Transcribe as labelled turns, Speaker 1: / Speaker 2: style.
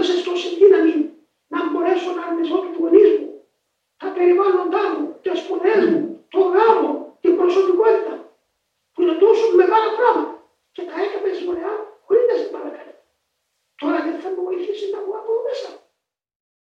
Speaker 1: έδωσε τόση δύναμη να μπορέσω να αρνηθώ του γονείς μου, τα περιβάλλοντά μου, τι σπουδές μου, το γάμο, την προσωπικότητα. Που είναι τόσο μεγάλα πράγματα και τα έκαμε δωρεάν χωρίς να σε παρακαλώ. Τώρα δεν θα μου βοηθήσει να